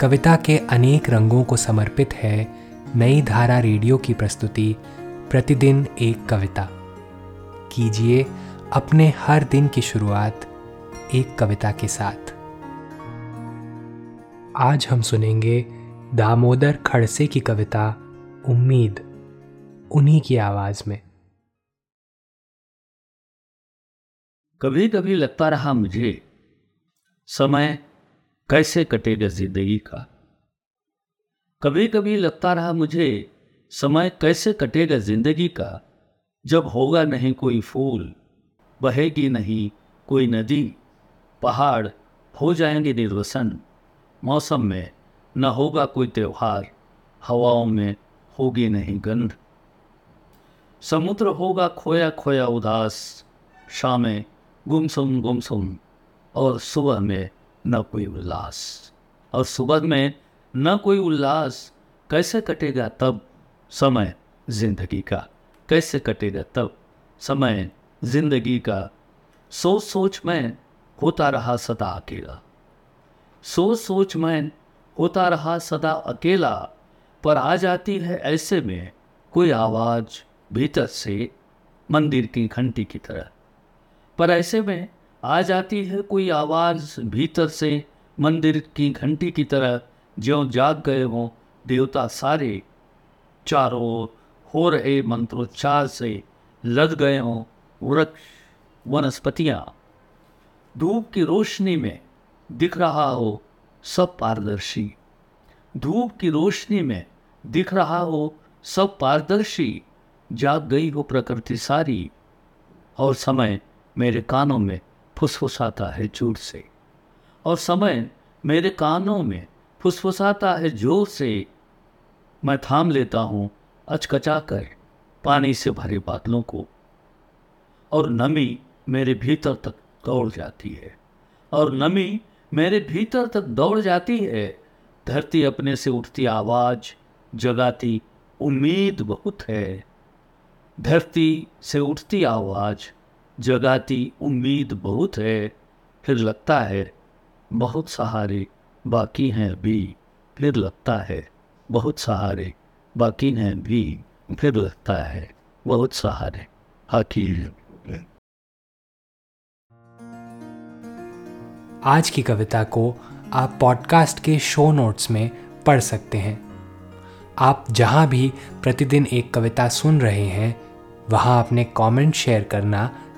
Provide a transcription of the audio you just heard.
कविता के अनेक रंगों को समर्पित है नई धारा रेडियो की प्रस्तुति, प्रतिदिन एक कविता। कीजिए अपने हर दिन की शुरुआत एक कविता के साथ। आज हम सुनेंगे दामोदर खड़से की कविता, उम्मीद, उन्हीं की आवाज़ में। कभी कभी लगता रहा मुझे, समय कैसे कटेगा ज़िंदगी का? कभी कभी लगता रहा मुझे, समय कैसे कटेगा ज़िंदगी का? जब होगा नहीं कोई फूल, बहेगी नहीं कोई नदी, पहाड़, हो जाएँगे निर्वसन। मौसम में न होगा कोई त्यौहार, हवाओं में होगी नहीं गंध। समुद्र होगा खोया खोया उदास, शामें गुमसुम गुमसुम और सुबह में न कोई उल्लास। और सुबह में न कोई उल्लास कैसे कटेगा तब समय ज़िंदगी का? कैसे कटेगा तब समय ज़िंदगी का? सोच सोच में होता रहा सदा अकेला। सोच सोच में होता रहा सदा अकेला, पर आ जाती है ऐसे में कोई आवाज़ भीतर से मंदिर की घंटी की तरह। पर ऐसे में आ जाती है कोई आवाज़ भीतर से, मंदिर की घंटी की तरह, ज्यों जाग गए हों देवता सारे। चारों हो रहे मंत्रोच्चार से लद गए हों वृक्ष वनस्पतियाँ। धूप की रोशनी में दिख रहा हो सब पारदर्शी। धूप की रोशनी में दिख रहा हो सब पारदर्शी। जाग गई हो प्रकृति सारी। और समय मेरे कानों में फुसफुसाता है ज़ोर से। और समय मेरे कानों में फुसफुसाता है ज़ोर से। मैं थाम लेता हूँ अचकचा कर पानी से भरे बादलों को। और नमी मेरे भीतर तक दौड़ जाती है। और नमी मेरे भीतर तक दौड़ जाती है। धरती अपने से उठती आवाज़ जगाती उम्मीद बहुत है। धरती से उठती आवाज़ जगाती उम्मीद बहुत है, फिर लगता है, बहुत सहारे बाकी हैं भी, फिर लगता है, बहुत सहारे बाकी हैं भी, फिर लगता है, बहुत सहारे। बाकी आज की कविता को आप पॉडकास्ट के शो नोट्स में पढ़ सकते हैं। आप जहाँ भी प्रतिदिन एक कविता सुन रहे हैं, वहाँ अपने कमेंट शेयर करना